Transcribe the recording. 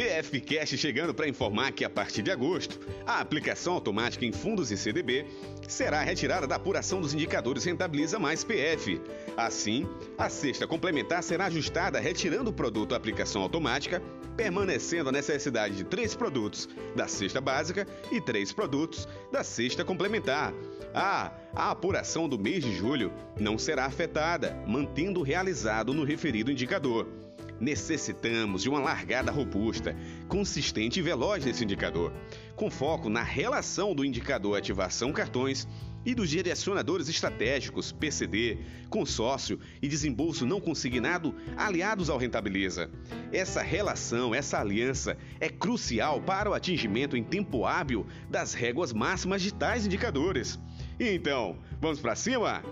PF Cash chegando para informar que a partir de agosto, a aplicação automática em fundos e CDB será retirada da apuração dos indicadores Rentabiliza Mais PF. Assim, a cesta complementar será ajustada retirando o produto aplicação automática, permanecendo a necessidade de três produtos da cesta básica e três produtos da cesta complementar. Ah, a apuração do mês de julho não será afetada, mantendo realizado no referido indicador. Necessitamos de uma largada robusta, consistente e veloz desse indicador, com foco na relação do indicador ativação cartões e dos direcionadores estratégicos PCD, consórcio e desembolso não consignado aliados ao Rentabiliza. Essa relação, essa aliança é crucial para o atingimento em tempo hábil das réguas máximas de tais indicadores. Então, vamos para cima?